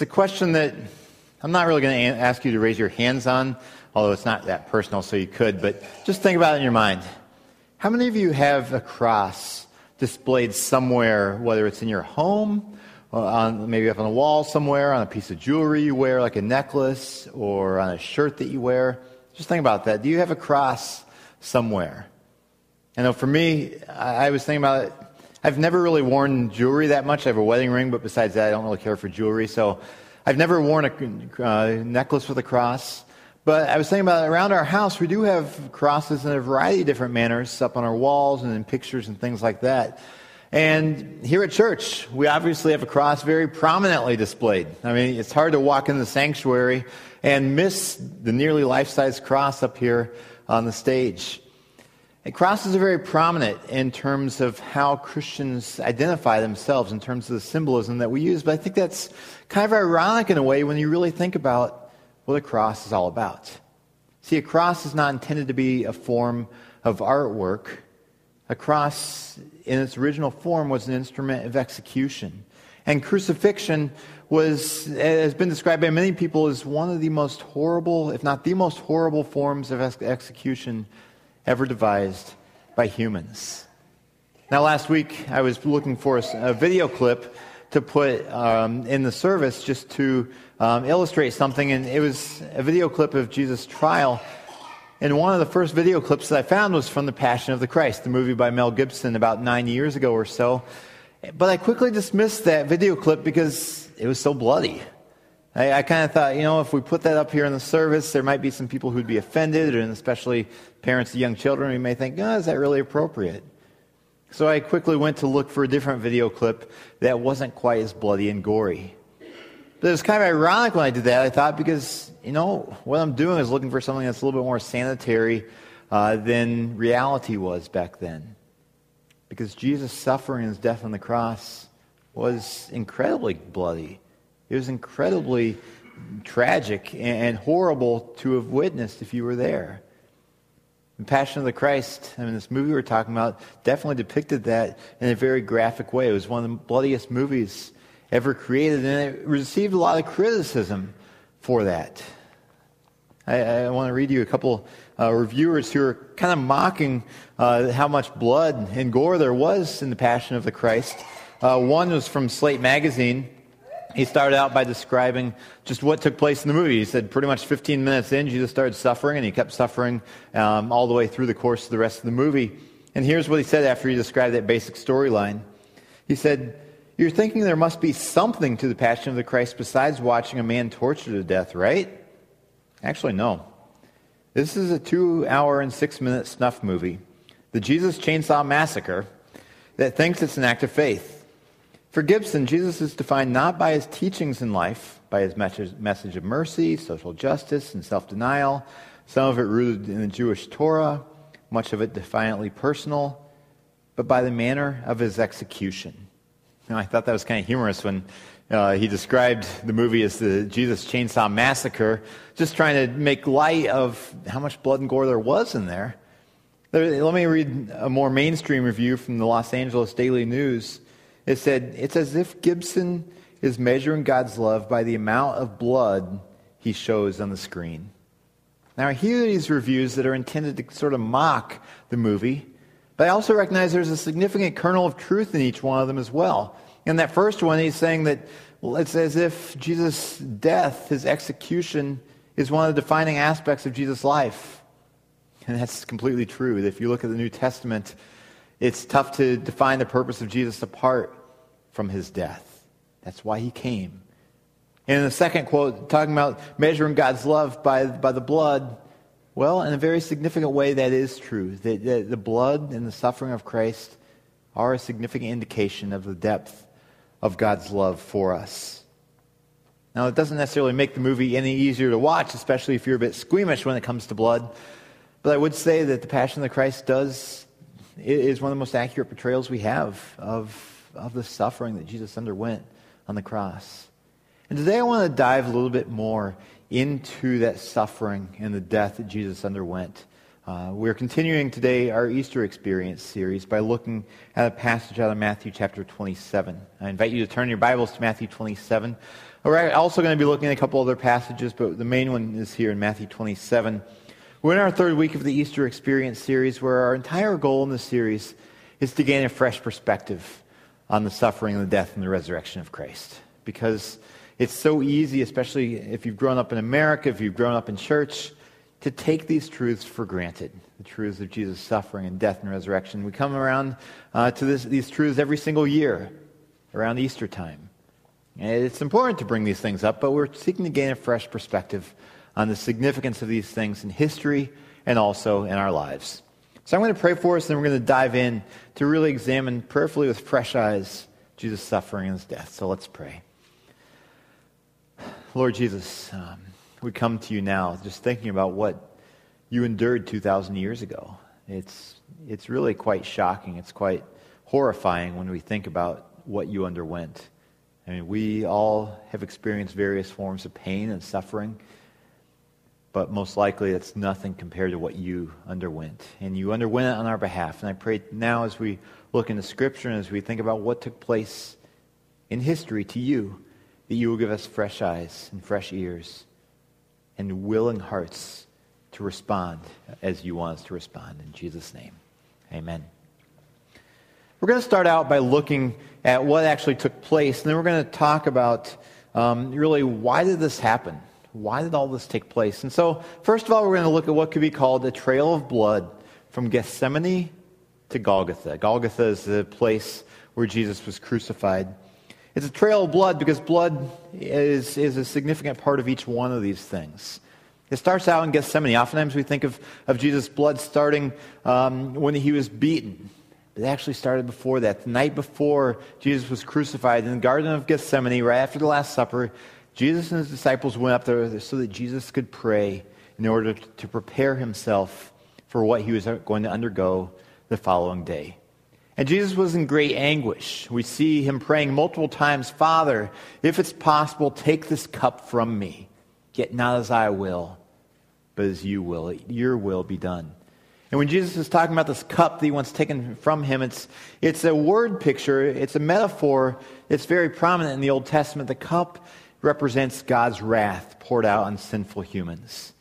It's a question that I'm not really going to ask you to raise your hands on, although it's not that personal, so you could, but just think about it in your mind. How many of you have a cross displayed somewhere, whether it's in your home, on, maybe up on a wall somewhere, on a piece of jewelry you wear, like a necklace, or on a shirt that you wear? Just think about that. Do you have a cross somewhere? I know for me, I was thinking about it I've never really worn jewelry that much. I have a wedding ring, but besides that, I don't really care for jewelry. So I've never worn a uh, necklace with a cross. But I was thinking about around our house, we do have crosses in a variety of different manners up on our walls and in pictures and things like that. And here at church, we obviously have a cross very prominently displayed. I mean, it's hard to walk in the sanctuary and miss the nearly life size cross up here on the stage. And crosses are very prominent in terms of how Christians identify themselves, in terms of the symbolism that we use. But I think that's kind of ironic in a way when you really think about what a cross is all about. See, a cross is not intended to be a form of artwork. A cross, in its original form, was an instrument of execution. And crucifixion was, has been described by many people as one of the most horrible, if not the most horrible forms of execution ever devised by humans. Now, last week I was looking for a, video clip to put um, in the service just to um, illustrate something, and it was a video clip of Jesus' trial. And one of the first video clips that I found was from The Passion of the Christ, the movie by Mel Gibson about nine years ago or so. But I quickly dismissed that video clip because it was so bloody. I, I kind of thought, you know, if we put that up here in the service, there might be some people who'd be offended, and especially parents of young children who may think, oh, is that really appropriate? So I quickly went to look for a different video clip that wasn't quite as bloody and gory. But it was kind of ironic when I did that, I thought, because, you know, what I'm doing is looking for something that's a little bit more sanitary uh, than reality was back then. Because Jesus' suffering and his death on the cross was incredibly bloody. It was incredibly tragic and horrible to have witnessed if you were there. The Passion of the Christ, I mean, this movie we're talking about definitely depicted that in a very graphic way. It was one of the bloodiest movies ever created, and it received a lot of criticism for that. I, I want to read you a couple uh, reviewers who are kind of mocking uh, how much blood and gore there was in the Passion of the Christ. Uh, one was from Slate Magazine. He started out by describing just what took place in the movie. He said pretty much 15 minutes in, Jesus started suffering, and he kept suffering um, all the way through the course of the rest of the movie. And here's what he said after he described that basic storyline. He said, You're thinking there must be something to the Passion of the Christ besides watching a man tortured to death, right? Actually, no. This is a two hour and six minute snuff movie, the Jesus Chainsaw Massacre, that thinks it's an act of faith. For Gibson, Jesus is defined not by his teachings in life, by his message of mercy, social justice, and self denial, some of it rooted in the Jewish Torah, much of it defiantly personal, but by the manner of his execution. Know, I thought that was kind of humorous when uh, he described the movie as the Jesus Chainsaw Massacre, just trying to make light of how much blood and gore there was in there. Let me read a more mainstream review from the Los Angeles Daily News. It said, It's as if Gibson is measuring God's love by the amount of blood he shows on the screen. Now, I hear these reviews that are intended to sort of mock the movie, but I also recognize there's a significant kernel of truth in each one of them as well. In that first one, he's saying that well, it's as if Jesus' death, his execution, is one of the defining aspects of Jesus' life. And that's completely true. If you look at the New Testament, it's tough to define the purpose of Jesus apart from his death. That's why he came. And in the second quote, talking about measuring God's love by, by the blood, well, in a very significant way, that is true. The, the, the blood and the suffering of Christ are a significant indication of the depth of God's love for us. Now, it doesn't necessarily make the movie any easier to watch, especially if you're a bit squeamish when it comes to blood. But I would say that The Passion of the Christ does is one of the most accurate portrayals we have of, of the suffering that Jesus underwent on the cross. And today I want to dive a little bit more into that suffering and the death that Jesus underwent. Uh, we're continuing today our Easter experience series by looking at a passage out of Matthew chapter 27. I invite you to turn your Bibles to Matthew 27. We're also going to be looking at a couple other passages, but the main one is here in Matthew 27. We're in our third week of the Easter Experience series, where our entire goal in this series is to gain a fresh perspective on the suffering and the death and the resurrection of Christ. Because it's so easy, especially if you've grown up in America, if you've grown up in church, to take these truths for granted the truths of Jesus' suffering and death and resurrection. We come around uh, to this, these truths every single year around Easter time. And it's important to bring these things up, but we're seeking to gain a fresh perspective on the significance of these things in history and also in our lives. So I'm going to pray for us, and then we're going to dive in to really examine prayerfully with fresh eyes Jesus' suffering and his death. So let's pray. Lord Jesus, um, we come to you now just thinking about what you endured 2,000 years ago. It's, it's really quite shocking. It's quite horrifying when we think about what you underwent. I mean, we all have experienced various forms of pain and suffering, but most likely it's nothing compared to what you underwent. And you underwent it on our behalf. And I pray now as we look into Scripture and as we think about what took place in history to you, that you will give us fresh eyes and fresh ears and willing hearts to respond as you want us to respond. In Jesus' name, amen. We're going to start out by looking at what actually took place, and then we're going to talk about um, really why did this happen? Why did all this take place? And so, first of all, we're going to look at what could be called a trail of blood from Gethsemane to Golgotha. Golgotha is the place where Jesus was crucified. It's a trail of blood because blood is, is a significant part of each one of these things. It starts out in Gethsemane. Oftentimes we think of, of Jesus' blood starting um, when he was beaten. But it actually started before that. The night before Jesus was crucified in the Garden of Gethsemane, right after the Last Supper, Jesus and his disciples went up there so that Jesus could pray in order to prepare himself for what he was going to undergo the following day. And Jesus was in great anguish. We see him praying multiple times Father, if it's possible, take this cup from me. Yet not as I will, but as you will. Your will be done. And when Jesus is talking about this cup that he wants taken from him, it's, it's a word picture, it's a metaphor It's very prominent in the Old Testament. The cup represents God's wrath poured out on sinful humans.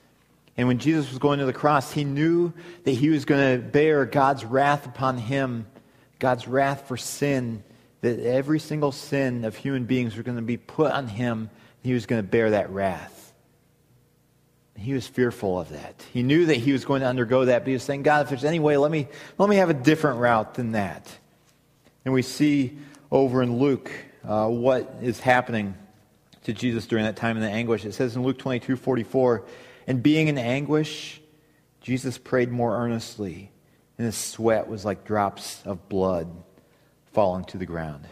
And when Jesus was going to the cross, he knew that he was going to bear God's wrath upon him, God's wrath for sin, that every single sin of human beings were going to be put on him. He was going to bear that wrath. He was fearful of that. He knew that he was going to undergo that, but he was saying, God, if there's any way, let me, let me have a different route than that. And we see over in Luke uh, what is happening to Jesus during that time in the anguish. It says in Luke 22 44, and being in anguish, Jesus prayed more earnestly, and his sweat was like drops of blood falling to the ground.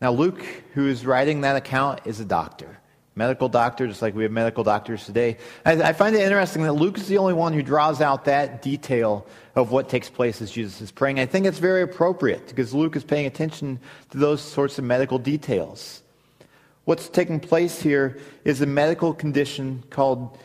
Now, Luke, who is writing that account, is a doctor medical doctor, just like we have medical doctors today. I, I, find it interesting that Luke is the only one who draws out that detail of what takes place as Jesus is praying. I think it's very appropriate because Luke is paying attention to those sorts of medical details. What's taking place here is a medical condition called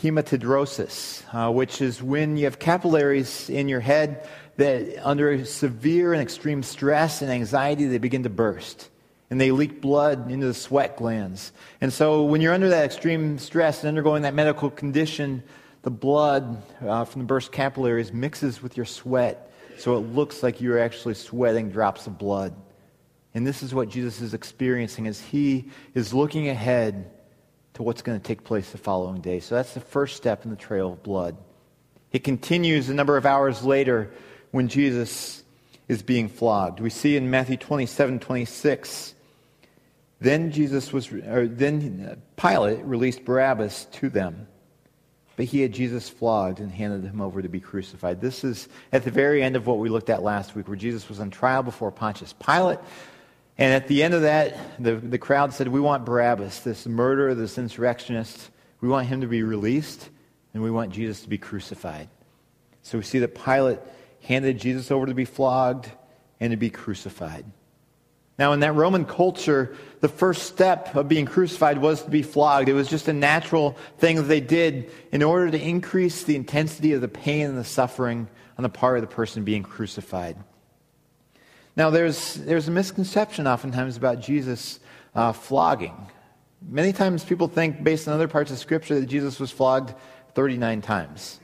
hematidrosis, uh, which is when you have capillaries in your head that, under severe and extreme stress and anxiety, they begin to burst and they leak blood into the sweat glands. And so, when you're under that extreme stress and undergoing that medical condition, the blood uh, from the burst capillaries mixes with your sweat, so it looks like you're actually sweating drops of blood. And this is what Jesus is experiencing as he is looking ahead to what's going to take place the following day. So that's the first step in the trail of blood. It continues a number of hours later when Jesus is being flogged. We see in Matthew 27 26 then Jesus was, or then Pilate released Barabbas to them, but he had Jesus flogged and handed him over to be crucified. This is at the very end of what we looked at last week, where Jesus was on trial before Pontius Pilate. And at the end of that, the, the crowd said, We want Barabbas, this murderer, this insurrectionist. We want him to be released, and we want Jesus to be crucified. So we see that Pilate handed Jesus over to be flogged and to be crucified. Now, in that Roman culture, the first step of being crucified was to be flogged. It was just a natural thing that they did in order to increase the intensity of the pain and the suffering on the part of the person being crucified. Now, there's, there's a misconception oftentimes about Jesus uh, flogging. Many times people think, based on other parts of Scripture, that Jesus was flogged 39 times.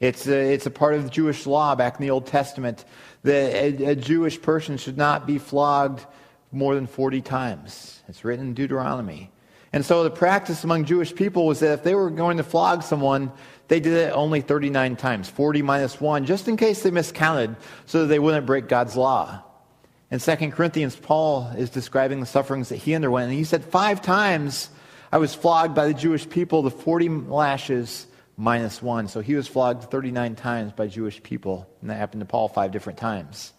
It's a, it's a part of Jewish law back in the Old Testament that a, a Jewish person should not be flogged more than 40 times. It's written in Deuteronomy. And so the practice among Jewish people was that if they were going to flog someone, they did it only 39 times, 40 minus 1, just in case they miscounted so that they wouldn't break God's law. In 2 Corinthians, Paul is describing the sufferings that he underwent. And he said, Five times I was flogged by the Jewish people, the 40 lashes minus one. So he was flogged 39 times by Jewish people. And that happened to Paul five different times.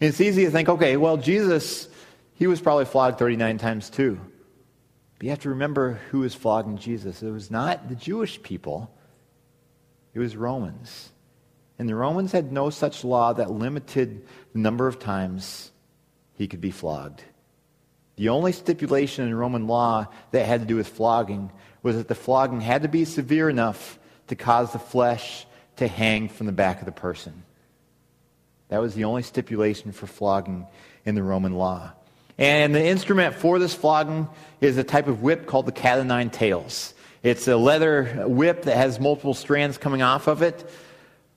And it's easy to think, okay, well, Jesus, he was probably flogged 39 times too. But you have to remember who was flogging Jesus. It was not the Jewish people, it was Romans. And the Romans had no such law that limited the number of times he could be flogged. The only stipulation in Roman law that had to do with flogging was that the flogging had to be severe enough to cause the flesh to hang from the back of the person. That was the only stipulation for flogging in the Roman law. And the instrument for this flogging is a type of whip called the cat o' nine tails. It's a leather whip that has multiple strands coming off of it.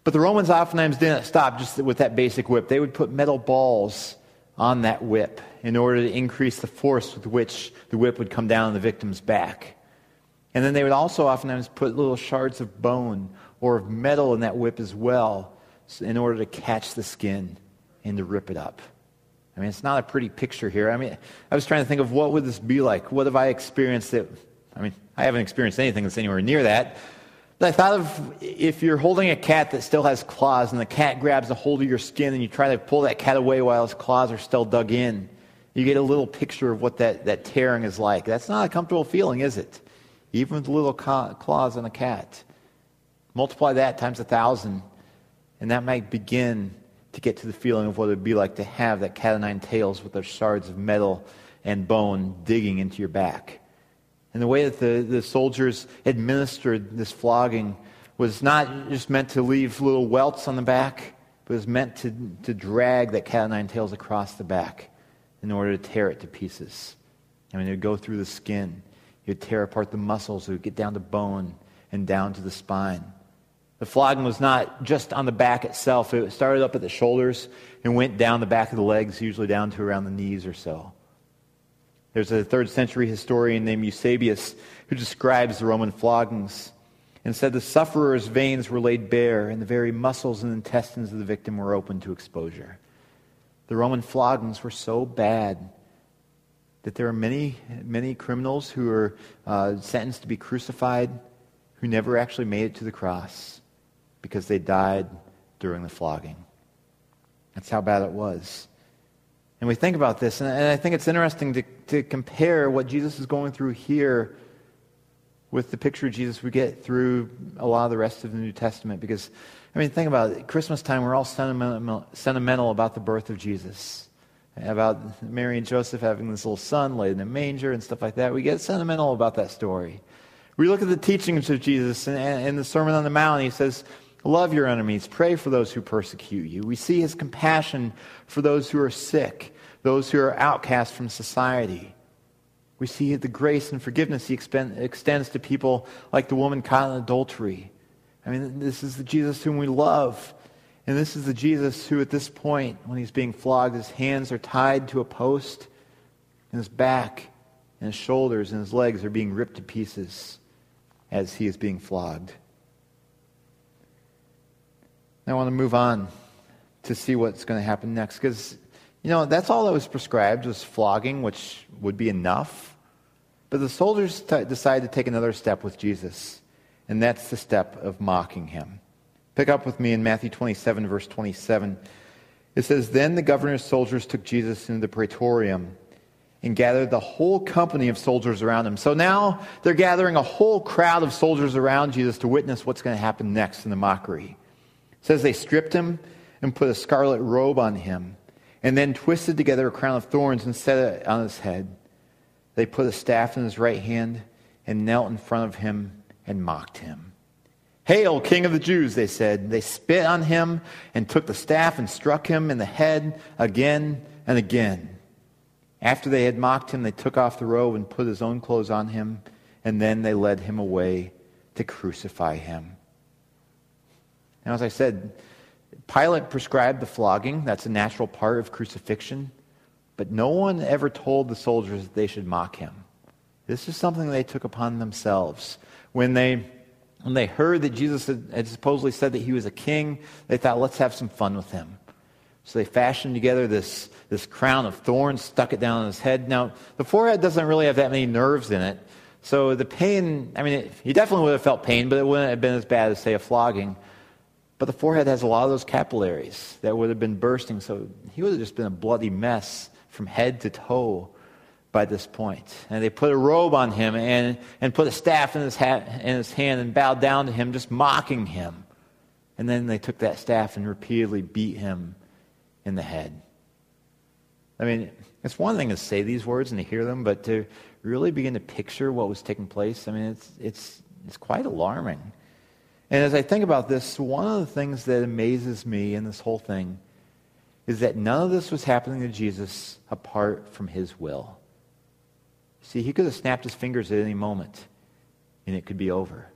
But the Romans oftentimes didn't stop just with that basic whip. They would put metal balls on that whip in order to increase the force with which the whip would come down on the victim's back. And then they would also oftentimes put little shards of bone or of metal in that whip as well in order to catch the skin and to rip it up. I mean, it's not a pretty picture here. I mean, I was trying to think of what would this be like? What have I experienced that, I mean, I haven't experienced anything that's anywhere near that. I thought of if you're holding a cat that still has claws and the cat grabs a hold of your skin and you try to pull that cat away while its claws are still dug in, you get a little picture of what that, that tearing is like. That's not a comfortable feeling, is it? Even with little claws on a cat. Multiply that times a thousand, and that might begin to get to the feeling of what it would be like to have that cat nine tails with those shards of metal and bone digging into your back. And the way that the, the soldiers administered this flogging was not just meant to leave little welts on the back, but it was meant to, to drag that cat o' nine tails across the back in order to tear it to pieces. I mean, it would go through the skin. It would tear apart the muscles. It would get down to bone and down to the spine. The flogging was not just on the back itself. It started up at the shoulders and went down the back of the legs, usually down to around the knees or so. There's a third century historian named Eusebius who describes the Roman floggings and said the sufferer's veins were laid bare and the very muscles and intestines of the victim were open to exposure. The Roman floggings were so bad that there are many, many criminals who were uh, sentenced to be crucified who never actually made it to the cross because they died during the flogging. That's how bad it was. And we think about this, and I think it's interesting to, to compare what Jesus is going through here with the picture of Jesus we get through a lot of the rest of the New Testament. Because, I mean, think about it. Christmas time, we're all sentimental, sentimental about the birth of Jesus, about Mary and Joseph having this little son laid in a manger and stuff like that. We get sentimental about that story. We look at the teachings of Jesus and in the Sermon on the Mount, and he says, Love your enemies. Pray for those who persecute you. We see his compassion for those who are sick, those who are outcast from society. We see the grace and forgiveness he extends to people like the woman caught in adultery. I mean, this is the Jesus whom we love. And this is the Jesus who, at this point, when he's being flogged, his hands are tied to a post, and his back and his shoulders and his legs are being ripped to pieces as he is being flogged. I want to move on to see what's going to happen next because, you know, that's all that was prescribed was flogging, which would be enough. But the soldiers t- decided to take another step with Jesus, and that's the step of mocking him. Pick up with me in Matthew 27, verse 27. It says, Then the governor's soldiers took Jesus into the praetorium and gathered the whole company of soldiers around him. So now they're gathering a whole crowd of soldiers around Jesus to witness what's going to happen next in the mockery says they stripped him and put a scarlet robe on him, and then twisted together a crown of thorns and set it on his head. They put a staff in his right hand and knelt in front of him and mocked him. Hail, King of the Jews, they said. They spit on him and took the staff and struck him in the head again and again. After they had mocked him, they took off the robe and put his own clothes on him, and then they led him away to crucify him. Now, as I said, Pilate prescribed the flogging. That's a natural part of crucifixion. But no one ever told the soldiers that they should mock him. This is something they took upon themselves. When they, when they heard that Jesus had, had supposedly said that he was a king, they thought, let's have some fun with him. So they fashioned together this, this crown of thorns, stuck it down on his head. Now, the forehead doesn't really have that many nerves in it. So the pain, I mean, it, he definitely would have felt pain, but it wouldn't have been as bad as, say, a flogging. But the forehead has a lot of those capillaries that would have been bursting, so he would have just been a bloody mess from head to toe by this point. And they put a robe on him and, and put a staff in his, hat, in his hand and bowed down to him, just mocking him. And then they took that staff and repeatedly beat him in the head. I mean, it's one thing to say these words and to hear them, but to really begin to picture what was taking place, I mean, it's, it's, it's quite alarming. And as I think about this, one of the things that amazes me in this whole thing is that none of this was happening to Jesus apart from his will. See, he could have snapped his fingers at any moment and it could be over.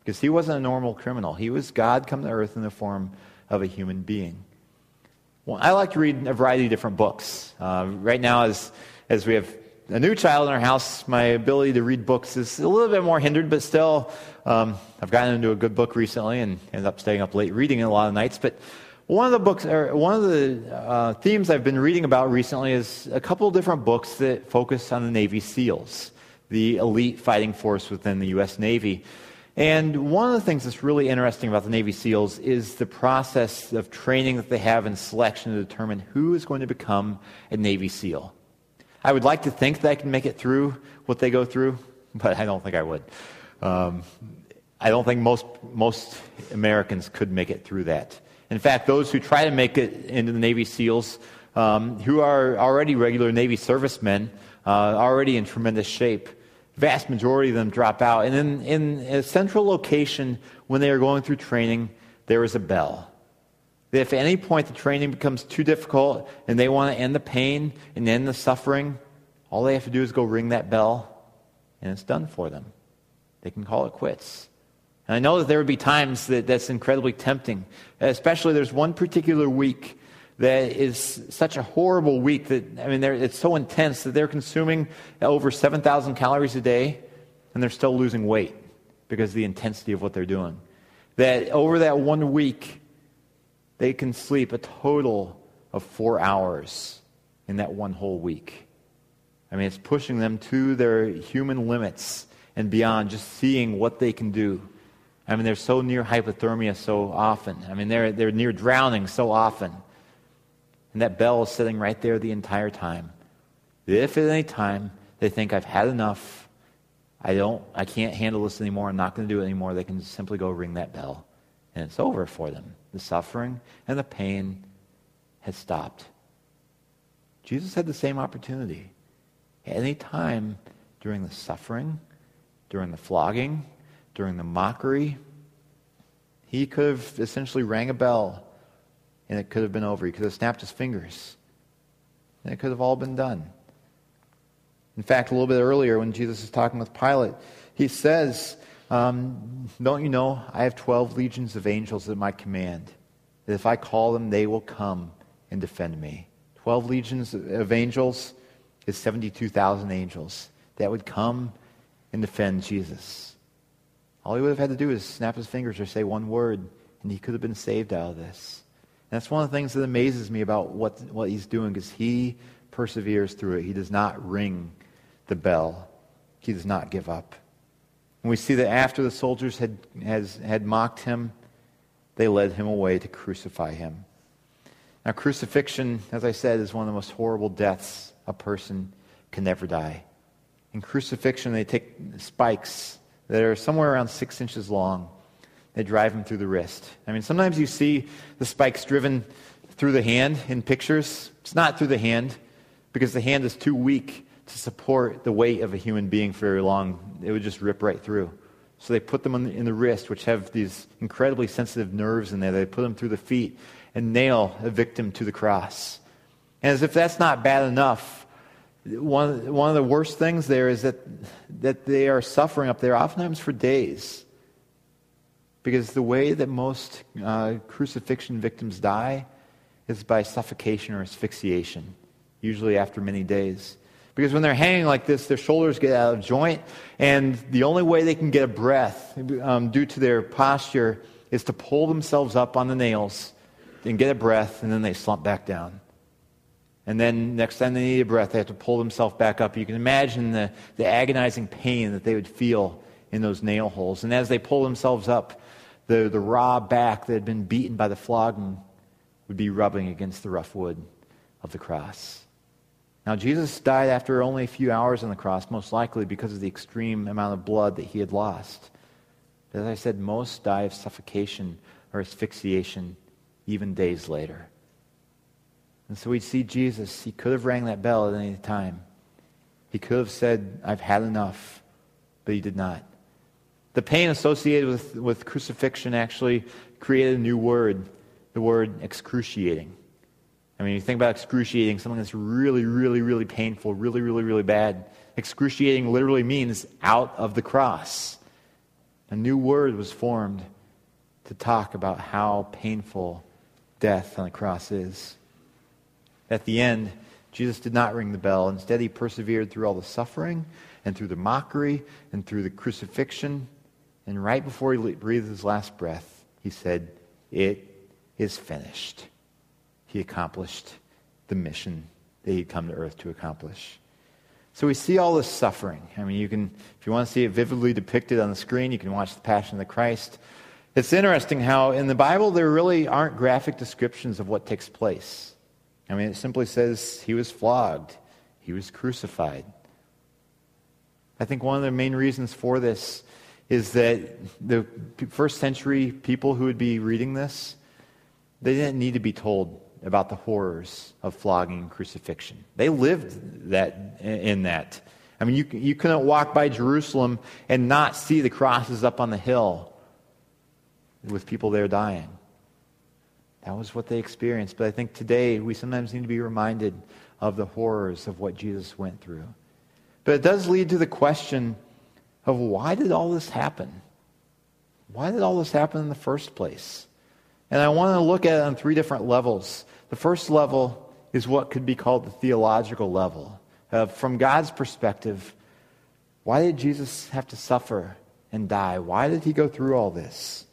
Because he wasn't a normal criminal. He was God come to earth in the form of a human being. Well, I like to read a variety of different books. Uh, right now, as, as we have a new child in our house, my ability to read books is a little bit more hindered, but still, um, I've gotten into a good book recently and ended up staying up late reading it a lot of nights. But one of the books, or one of the uh, themes I've been reading about recently is a couple of different books that focus on the Navy SEALs, the elite fighting force within the U.S. Navy. And one of the things that's really interesting about the Navy SEALs is the process of training that they have and selection to determine who is going to become a Navy SEAL. I would like to think that I can make it through what they go through, but I don't think I would. Um, I don't think most, most Americans could make it through that. In fact, those who try to make it into the Navy SEALs, um, who are already regular Navy servicemen, uh, already in tremendous shape, vast majority of them drop out. And in, in a central location, when they are going through training, there is a bell. If at any point the training becomes too difficult and they want to end the pain and end the suffering, all they have to do is go ring that bell and it's done for them. They can call it quits. And I know that there would be times that that's incredibly tempting. Especially there's one particular week that is such a horrible week that, I mean, it's so intense that they're consuming over 7,000 calories a day and they're still losing weight because of the intensity of what they're doing. That over that one week, they can sleep a total of four hours in that one whole week. I mean, it's pushing them to their human limits and beyond, just seeing what they can do. I mean, they're so near hypothermia so often. I mean, they're, they're near drowning so often. And that bell is sitting right there the entire time. If at any time they think, I've had enough, I, don't, I can't handle this anymore, I'm not going to do it anymore, they can simply go ring that bell. And it's over for them. The suffering and the pain has stopped. Jesus had the same opportunity. Any time during the suffering, during the flogging, during the mockery, he could have essentially rang a bell and it could have been over. He could have snapped his fingers and it could have all been done. In fact, a little bit earlier when Jesus is talking with Pilate, he says, um, Don't you know I have 12 legions of angels at my command? That if I call them, they will come and defend me. 12 legions of angels is 72,000 angels that would come and defend Jesus. All he would have had to do is snap his fingers or say one word, and he could have been saved out of this. And that's one of the things that amazes me about what, what he's doing, because he perseveres through it. He does not ring the bell. He does not give up. And we see that after the soldiers had, has, had mocked him, they led him away to crucify him. Now, crucifixion, as I said, is one of the most horrible deaths a person can ever die. In crucifixion, they take spikes that are somewhere around six inches long. They drive them through the wrist. I mean, sometimes you see the spikes driven through the hand in pictures. It's not through the hand because the hand is too weak to support the weight of a human being for very long. It would just rip right through. So they put them in the wrist, which have these incredibly sensitive nerves in there. They put them through the feet and nail a victim to the cross. And as if that's not bad enough, one, one of the worst things there is that, that they are suffering up there, oftentimes for days. Because the way that most uh, crucifixion victims die is by suffocation or asphyxiation, usually after many days. Because when they're hanging like this, their shoulders get out of joint, and the only way they can get a breath um, due to their posture is to pull themselves up on the nails and get a breath, and then they slump back down. And then next time they need a breath, they have to pull themselves back up. You can imagine the, the agonizing pain that they would feel in those nail holes. And as they pull themselves up, the, the raw back that had been beaten by the flogging would be rubbing against the rough wood of the cross. Now, Jesus died after only a few hours on the cross, most likely because of the extreme amount of blood that he had lost. As I said, most die of suffocation or asphyxiation even days later. And so we see Jesus. He could have rang that bell at any time. He could have said, I've had enough, but he did not. The pain associated with, with crucifixion actually created a new word, the word excruciating. I mean, you think about excruciating, something that's really, really, really painful, really, really, really bad. Excruciating literally means out of the cross. A new word was formed to talk about how painful death on the cross is. At the end, Jesus did not ring the bell. Instead, he persevered through all the suffering and through the mockery and through the crucifixion. And right before he breathed his last breath, he said, It is finished. He accomplished the mission that he'd come to earth to accomplish. So we see all this suffering. I mean, you can, if you want to see it vividly depicted on the screen, you can watch The Passion of the Christ. It's interesting how in the Bible there really aren't graphic descriptions of what takes place. I mean, it simply says he was flogged, he was crucified. I think one of the main reasons for this is that the first century people who would be reading this, they didn't need to be told about the horrors of flogging and crucifixion. They lived that in that. I mean, you, you couldn't walk by Jerusalem and not see the crosses up on the hill with people there dying. That was what they experienced. But I think today we sometimes need to be reminded of the horrors of what Jesus went through. But it does lead to the question of why did all this happen? Why did all this happen in the first place? And I want to look at it on three different levels. The first level is what could be called the theological level. Uh, from God's perspective, why did Jesus have to suffer and die? Why did he go through all this?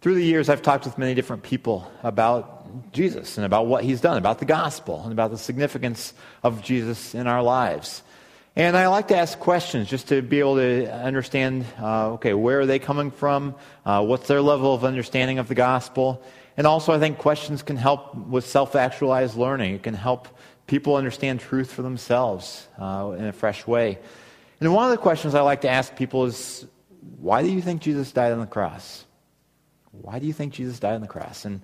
Through the years, I've talked with many different people about Jesus and about what he's done, about the gospel, and about the significance of Jesus in our lives. And I like to ask questions just to be able to understand uh, okay, where are they coming from? Uh, what's their level of understanding of the gospel? And also, I think questions can help with self actualized learning. It can help people understand truth for themselves uh, in a fresh way. And one of the questions I like to ask people is why do you think Jesus died on the cross? Why do you think Jesus died on the cross? And,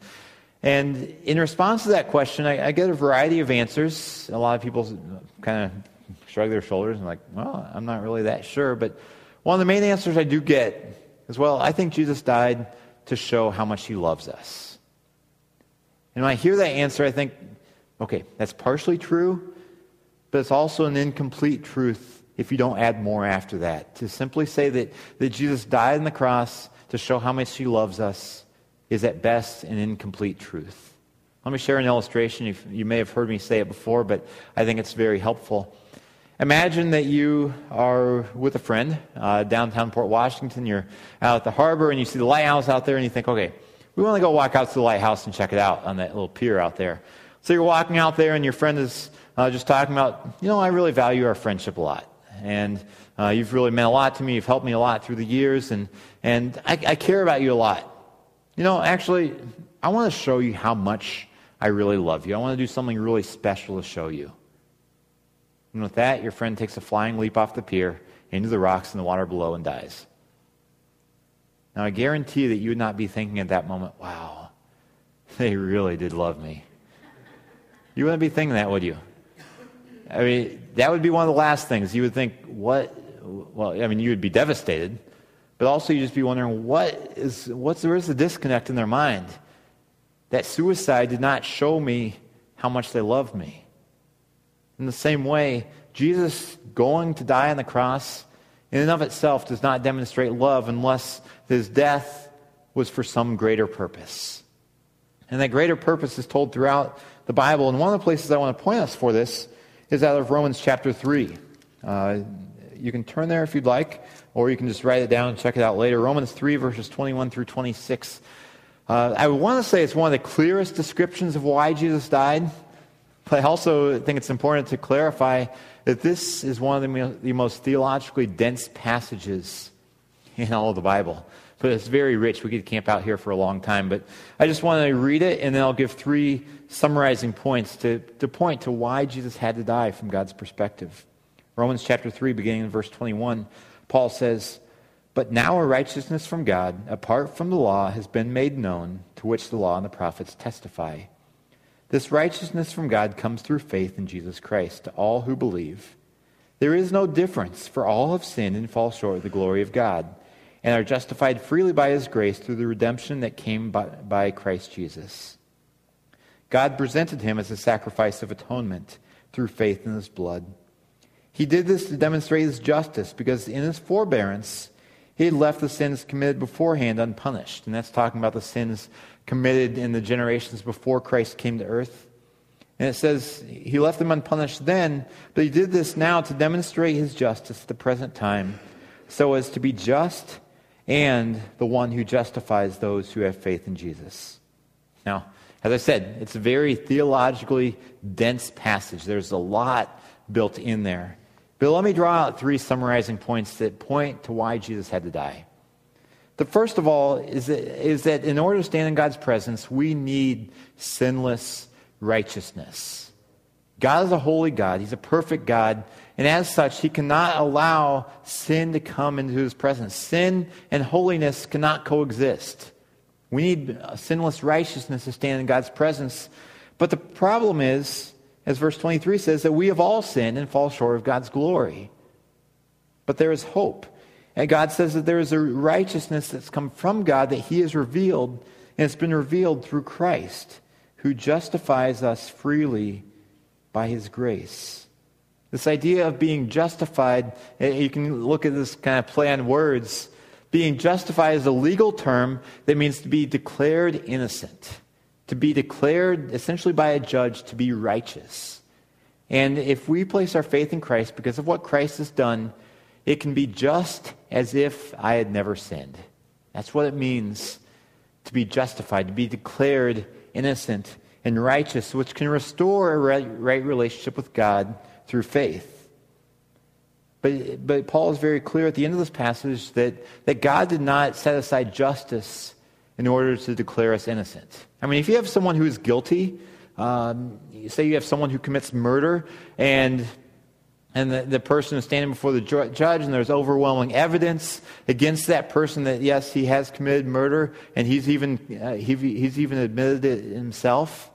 and in response to that question, I, I get a variety of answers. A lot of people kind of shrug their shoulders and like, well, I'm not really that sure. But one of the main answers I do get is, well, I think Jesus died to show how much he loves us. And when I hear that answer, I think, okay, that's partially true, but it's also an incomplete truth if you don't add more after that. To simply say that, that Jesus died on the cross to show how much he loves us is at best an incomplete truth. Let me share an illustration. You may have heard me say it before, but I think it's very helpful. Imagine that you are with a friend uh, downtown Port Washington. You're out at the harbor and you see the lighthouse out there, and you think, okay, we want to go walk out to the lighthouse and check it out on that little pier out there. So you're walking out there, and your friend is uh, just talking about, you know, I really value our friendship a lot. And uh, you've really meant a lot to me. You've helped me a lot through the years, and, and I, I care about you a lot. You know, actually, I want to show you how much I really love you. I want to do something really special to show you. And with that, your friend takes a flying leap off the pier into the rocks and the water below and dies. Now, I guarantee that you would not be thinking at that moment, wow, they really did love me. You wouldn't be thinking that, would you? I mean, that would be one of the last things. You would think, what? Well, I mean, you would be devastated, but also you'd just be wondering, what is, what's, where's the disconnect in their mind? That suicide did not show me how much they loved me. In the same way, Jesus going to die on the cross in and of itself does not demonstrate love unless his death was for some greater purpose. And that greater purpose is told throughout the Bible. And one of the places I want to point us for this is out of Romans chapter 3. Uh, you can turn there if you'd like, or you can just write it down and check it out later. Romans 3, verses 21 through 26. Uh, I want to say it's one of the clearest descriptions of why Jesus died, but I also think it's important to clarify that this is one of the, most theologically dense passages in all of the Bible. But it's very rich. We could camp out here for a long time. But I just want to read it, and then I'll give three summarizing points to, to point to why Jesus had to die from God's perspective. Romans chapter 3, beginning in verse 21, Paul says, But now a righteousness from God, apart from the law, has been made known, to which the law and the prophets testify. This righteousness from God comes through faith in Jesus Christ to all who believe. There is no difference, for all have sinned and fall short of the glory of God and are justified freely by his grace through the redemption that came by, by Christ Jesus. God presented him as a sacrifice of atonement through faith in his blood. He did this to demonstrate his justice because in his forbearance, he had left the sins committed beforehand unpunished. And that's talking about the sins committed in the generations before Christ came to earth. And it says he left them unpunished then, but he did this now to demonstrate his justice at the present time, so as to be just and the one who justifies those who have faith in Jesus. Now, as I said, it's a very theologically dense passage. There's a lot built in there. But let me draw out three summarizing points that point to why Jesus had to die. The first of all is that, is that in order to stand in God's presence, we need sinless righteousness. God is a holy God, He's a perfect God, and as such, he cannot allow sin to come into his presence. Sin and holiness cannot coexist. We need sinless righteousness to stand in God's presence. But the problem is, as verse 23 says, that we have all sinned and fall short of God's glory. But there is hope. And God says that there is a righteousness that's come from God that he has revealed, and it's been revealed through Christ, who justifies us freely by his grace. This idea of being justified, eh, you can look at this kind of play on words. Being justified is a legal term that means to be declared innocent, to be declared essentially by a judge to be righteous. And if we place our faith in Christ because of what Christ has done, it can be just as if I had never sinned. That's what it means to be justified, to be declared innocent and righteous, which can restore a right relationship with God through faith. But, but Paul is very clear at the end of this passage that, that God did not set aside justice in order to declare us innocent. I mean, if you have someone who is guilty, um, say you have someone who commits murder, and and the, the person is standing before the judge, and there's overwhelming evidence against that person that yes, he has committed murder, and he's even uh, he, he's even admitted it himself.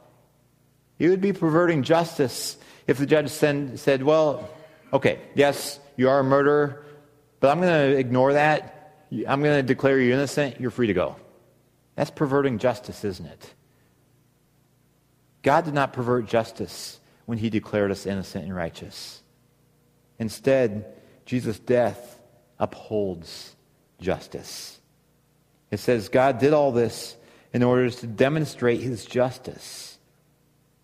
He would be perverting justice if the judge send, said, Well, okay, yes, you are a murderer, but I'm going to ignore that. I'm going to declare you innocent. You're free to go. That's perverting justice, isn't it? God did not pervert justice when he declared us innocent and righteous. Instead, Jesus' death upholds justice. It says God did all this in order to demonstrate his justice.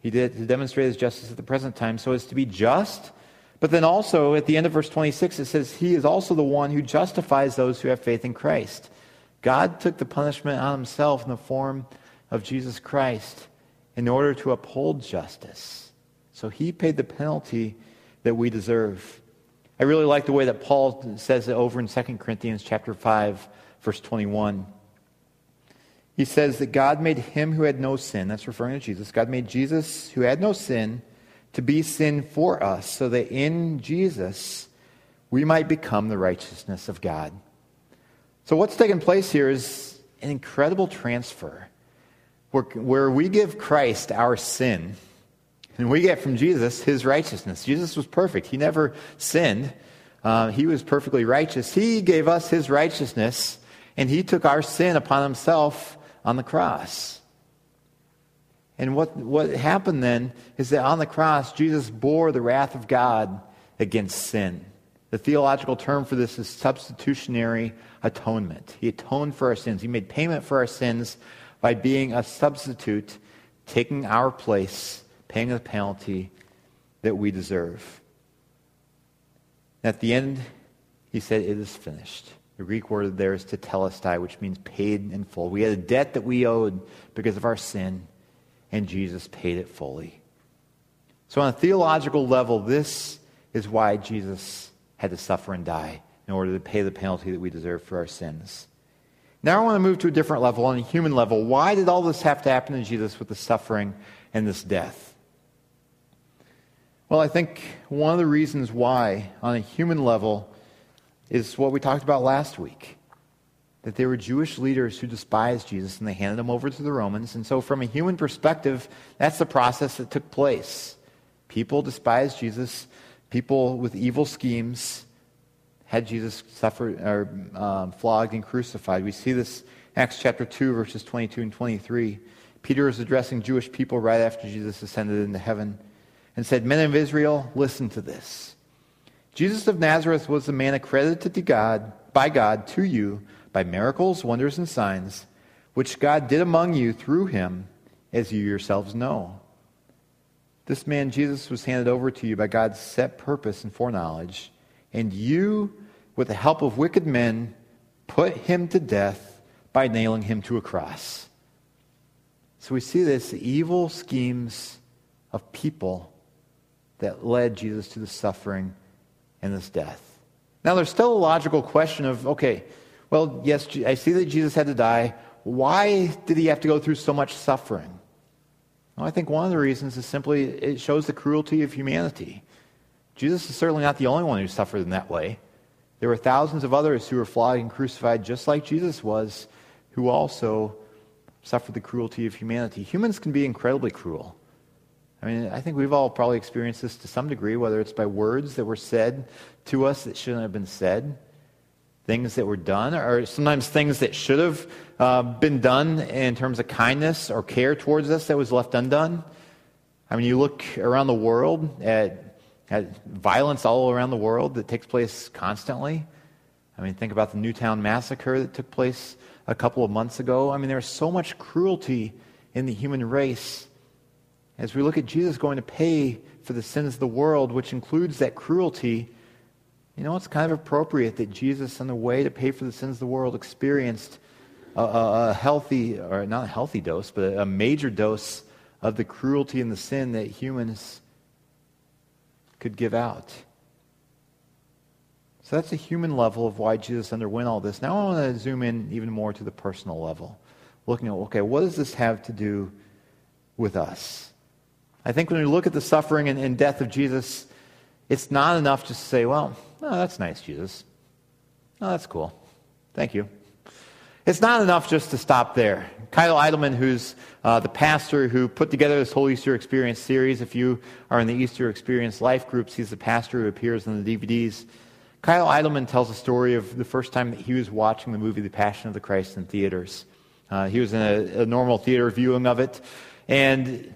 He did to demonstrate his justice at the present time so as to be just. But then also at the end of verse 26, it says, He is also the one who justifies those who have faith in Christ. God took the punishment on himself in the form of Jesus Christ in order to uphold justice. So he paid the penalty that we deserve. I really like the way that Paul says it over in 2 Corinthians chapter 5, verse 21. He says that God made him who had no sin, that's referring to Jesus, God made Jesus who had no sin to be sin for us, so that in Jesus we might become the righteousness of God. So, what's taking place here is an incredible transfer where, where we give Christ our sin and we get from Jesus his righteousness. Jesus was perfect, he never sinned, uh, he was perfectly righteous. He gave us his righteousness, and he took our sin upon himself on the cross. And what, what happened then is that on the cross, Jesus bore the wrath of God against sin. The theological term for this is substitutionary atonement. He atoned for our sins. He made payment for our sins by being a substitute, taking our place, paying the penalty that we deserve. At the end, he said, It is finished. The Greek word there is tetelestai, which means paid in full. We had a debt that we owed because of our sin, and Jesus paid it fully. So, on a theological level, this is why Jesus had to suffer and die in order to pay the penalty that we deserve for our sins. Now, I want to move to a different level, on a human level. Why did all this have to happen to Jesus with the suffering and this death? Well, I think one of the reasons why, on a human level, is what we talked about last week that there were Jewish leaders who despised Jesus and they handed him over to the Romans. And so, from a human perspective, that's the process that took place. People despised Jesus, people with evil schemes had Jesus suffered or um, flogged and crucified. We see this Acts chapter 2, verses 22 and 23. Peter is addressing Jewish people right after Jesus ascended into heaven and said, Men of Israel, listen to this. Jesus of Nazareth was the man accredited to God by God to you by miracles, wonders, and signs, which God did among you through him, as you yourselves know. This man Jesus was handed over to you by God's set purpose and foreknowledge, and you, with the help of wicked men, put him to death by nailing him to a cross. So we see this evil schemes of people that led Jesus to the suffering and this death. Now, there's still a logical question of okay, well, yes, I see that Jesus had to die. Why did he have to go through so much suffering? Well, I think one of the reasons is simply it shows the cruelty of humanity. Jesus is certainly not the only one who suffered in that way. There were thousands of others who were flogged and crucified just like Jesus was, who also suffered the cruelty of humanity. Humans can be incredibly cruel. I mean, I think we've all probably experienced this to some degree, whether it's by words that were said to us that shouldn't have been said, things that were done, or sometimes things that should have uh, been done in terms of kindness or care towards us that was left undone. I mean, you look around the world at, at violence all around the world that takes place constantly. I mean, think about the Newtown massacre that took place a couple of months ago. I mean, there's so much cruelty in the human race as we look at Jesus going to pay for the sins of the world, which includes that cruelty, you know, it's kind of appropriate that Jesus, on the way to pay for the sins of the world, experienced a, a, a healthy, or not a healthy dose, but a major dose of the cruelty and the sin that humans could give out. So that's a human level of why Jesus underwent all this. Now I want to zoom in even more to the personal level, looking at, okay, what does this have to do with us? I think when we look at the suffering and, and death of Jesus, it's not enough just to say, well, oh, that's nice, Jesus. Oh, that's cool. Thank you. It's not enough just to stop there. Kyle Idleman, who's uh, the pastor who put together this whole Easter Experience series, if you are in the Easter Experience life groups, he's the pastor who appears in the DVDs. Kyle Idleman tells a story of the first time that he was watching the movie The Passion of the Christ in theaters. Uh, he was in a, a normal theater viewing of it, and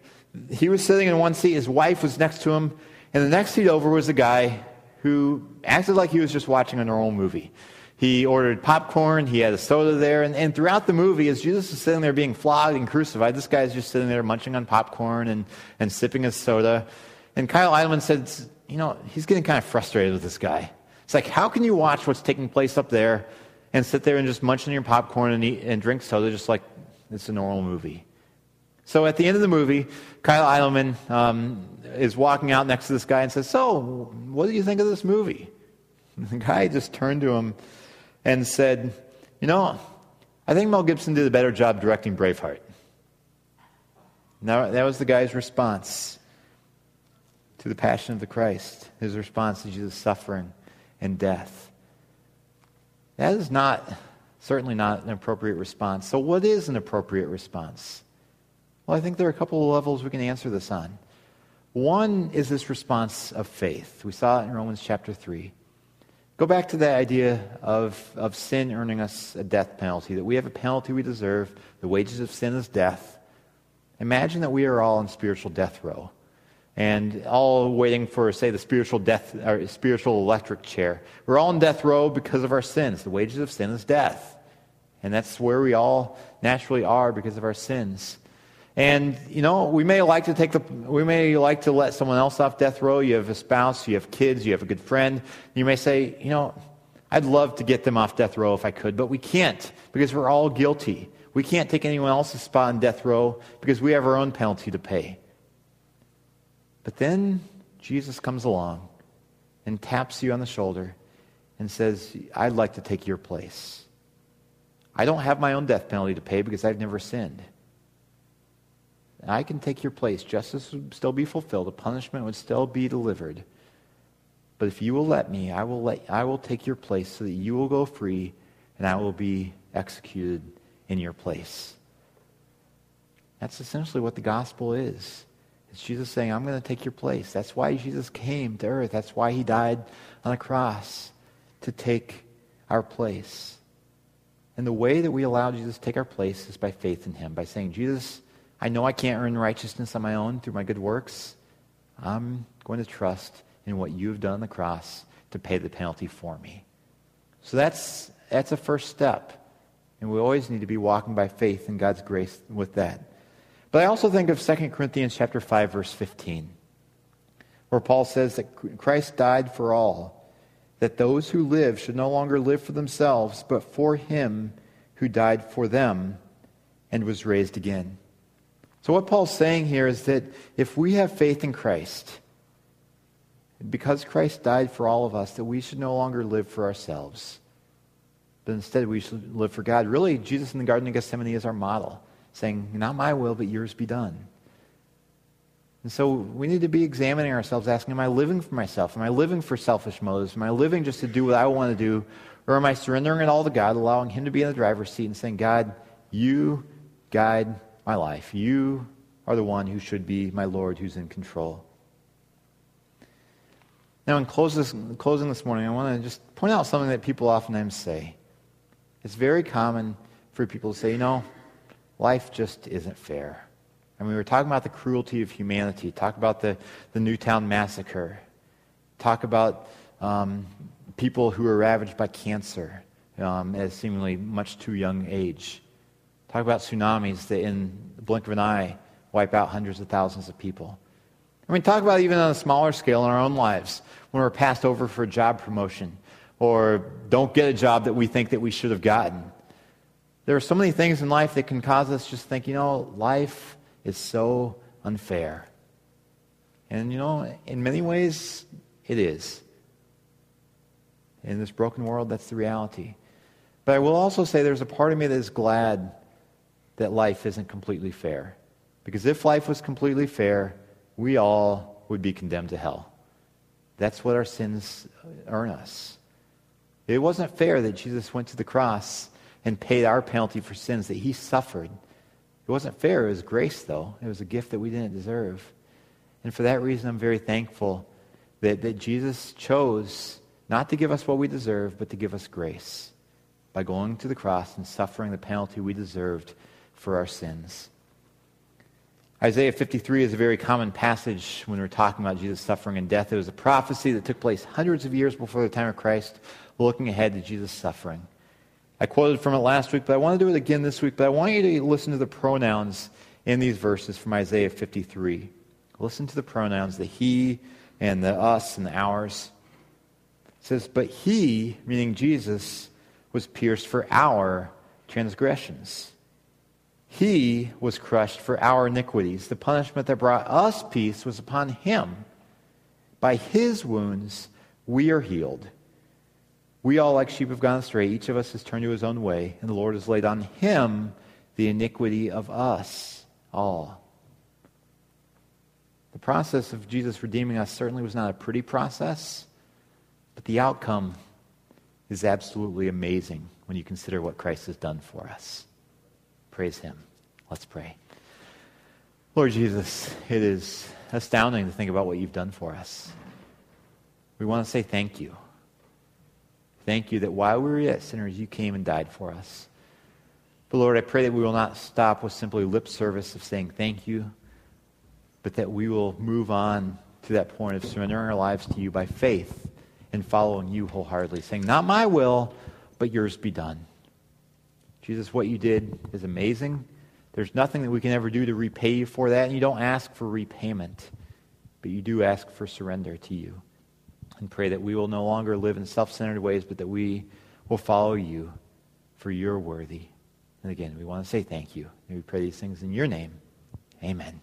he was sitting in one seat, his wife was next to him, and the next seat over was a guy who acted like he was just watching a normal movie. He ordered popcorn, he had a soda there, and, and throughout the movie, as Jesus is sitting there being flogged and crucified, this guy is just sitting there munching on popcorn and, and sipping his soda. And Kyle Idleman said, You know, he's getting kind of frustrated with this guy. It's like, how can you watch what's taking place up there and sit there and just munch on your popcorn and, eat, and drink soda just like it's a normal movie? So at the end of the movie, Kyle Idleman um, is walking out next to this guy and says, So, what do you think of this movie? And the guy just turned to him and said, You know, I think Mel Gibson did a better job directing Braveheart. Now, that was the guy's response to the Passion of the Christ, his response to Jesus' suffering and death. That is not, certainly not an appropriate response. So, what is an appropriate response? Well, I think there are a couple of levels we can answer this on. One is this response of faith. We saw it in Romans chapter 3. Go back to the idea of, of sin earning us a death penalty, that we have a penalty we deserve. The wages of sin is death. Imagine that we are all in spiritual death row and all waiting for, say, the spiritual death or spiritual electric chair. We're all in death row because of our sins. The wages of sin is death. And that's where we all naturally are because of our sins. And you know, we may like to take the we may like to let someone else off death row. You have a spouse, you have kids, you have a good friend. You may say, you know, I'd love to get them off death row if I could, but we can't because we're all guilty. We can't take anyone else's spot in death row because we have our own penalty to pay. But then Jesus comes along and taps you on the shoulder and says, I'd like to take your place. I don't have my own death penalty to pay because I've never sinned. I can take your place. Justice would still be fulfilled. A punishment would still be delivered. But if you will let me, I will, let, I will take your place so that you will go free and I will be executed in your place. That's essentially what the gospel is. It's Jesus saying, I'm going to take your place. That's why Jesus came to earth. That's why he died on a cross to take our place. And the way that we allow Jesus to take our place is by faith in him, by saying, Jesus, I know I can't earn righteousness on my own through my good works. I'm going to trust in what you've done on the cross to pay the penalty for me. So that's, that's a first step. And we always need to be walking by faith in God's grace with that. But I also think of 2 Corinthians chapter 5 verse 15 where Paul says that Christ died for all that those who live should no longer live for themselves but for him who died for them and was raised again. So what Paul's saying here is that if we have faith in Christ because Christ died for all of us that we should no longer live for ourselves but instead we should live for God. Really Jesus in the garden of Gethsemane is our model saying, Not my will, but yours be done. And so we need to be examining ourselves, asking, Am I living for myself? Am I living for selfish motives? Am I living just to do what I want to do? Or am I surrendering it all to God, allowing Him to be in the driver's seat and saying, God, you guide my life. You are the one who should be my Lord who's in control. Now, in closing this morning, I want to just point out something that people oftentimes say. It's very common for people to say, you know, life just isn't fair. And we were talking about the cruelty of humanity, talk about the, the Newtown massacre, talk about um, people who are ravaged by cancer um, at a seemingly much too young age. Talk about tsunamis that in the blink of an eye wipe out hundreds of thousands of people. I mean, talk about even on a smaller scale in our own lives when we're passed over for a job promotion or don't get a job that we think that we should have gotten there are so many things in life that can cause us just think, you know, life is so unfair. And, you know, in many ways, it is. In this broken world, that's the reality. But I will also say there's a part of me that is glad that life isn't completely fair. Because if life was completely fair, we all would be condemned to hell. That's what our sins earn us. It wasn't fair that Jesus went to the cross and paid our penalty for sins that he suffered. It wasn't fair. It was grace, though. It was a gift that we didn't deserve. And for that reason, I'm very thankful that, that Jesus chose not to give us what we deserve, but to give us grace by going to the cross and suffering the penalty we deserved for our sins. Isaiah 53 is a very common passage when we're talking about Jesus' suffering and death. It was a prophecy that took place hundreds of years before the time of Christ, looking ahead to Jesus' suffering. I quoted from it last week, but I want to do it again this week. But I want you to listen to the pronouns in these verses from Isaiah 53. Listen to the pronouns, the he and the us and the ours. It says, But he, meaning Jesus, was pierced for our transgressions. He was crushed for our iniquities. The punishment that brought us peace was upon him. By his wounds we are healed. We all, like sheep, have gone astray. Each of us has turned to his own way, and the Lord has laid on him the iniquity of us all. The process of Jesus redeeming us certainly was not a pretty process, but the outcome is absolutely amazing when you consider what Christ has done for us. Praise him. Let's pray. Lord Jesus, it is astounding to think about what you've done for us. We want to say thank you. Thank you that while we were yet sinners, you came and died for us. But Lord, I pray that we will not stop with simply lip service of saying thank you, but that we will move on to that point of surrendering our lives to you by faith and following you wholeheartedly, saying, Not my will, but yours be done. Jesus, what you did is amazing. There's nothing that we can ever do to repay you for that, and you don't ask for repayment, but you do ask for surrender to you. And pray that we will no longer live in self centered ways, but that we will follow you, for you're worthy. And again, we want to say thank you. And we pray these things in your name. Amen.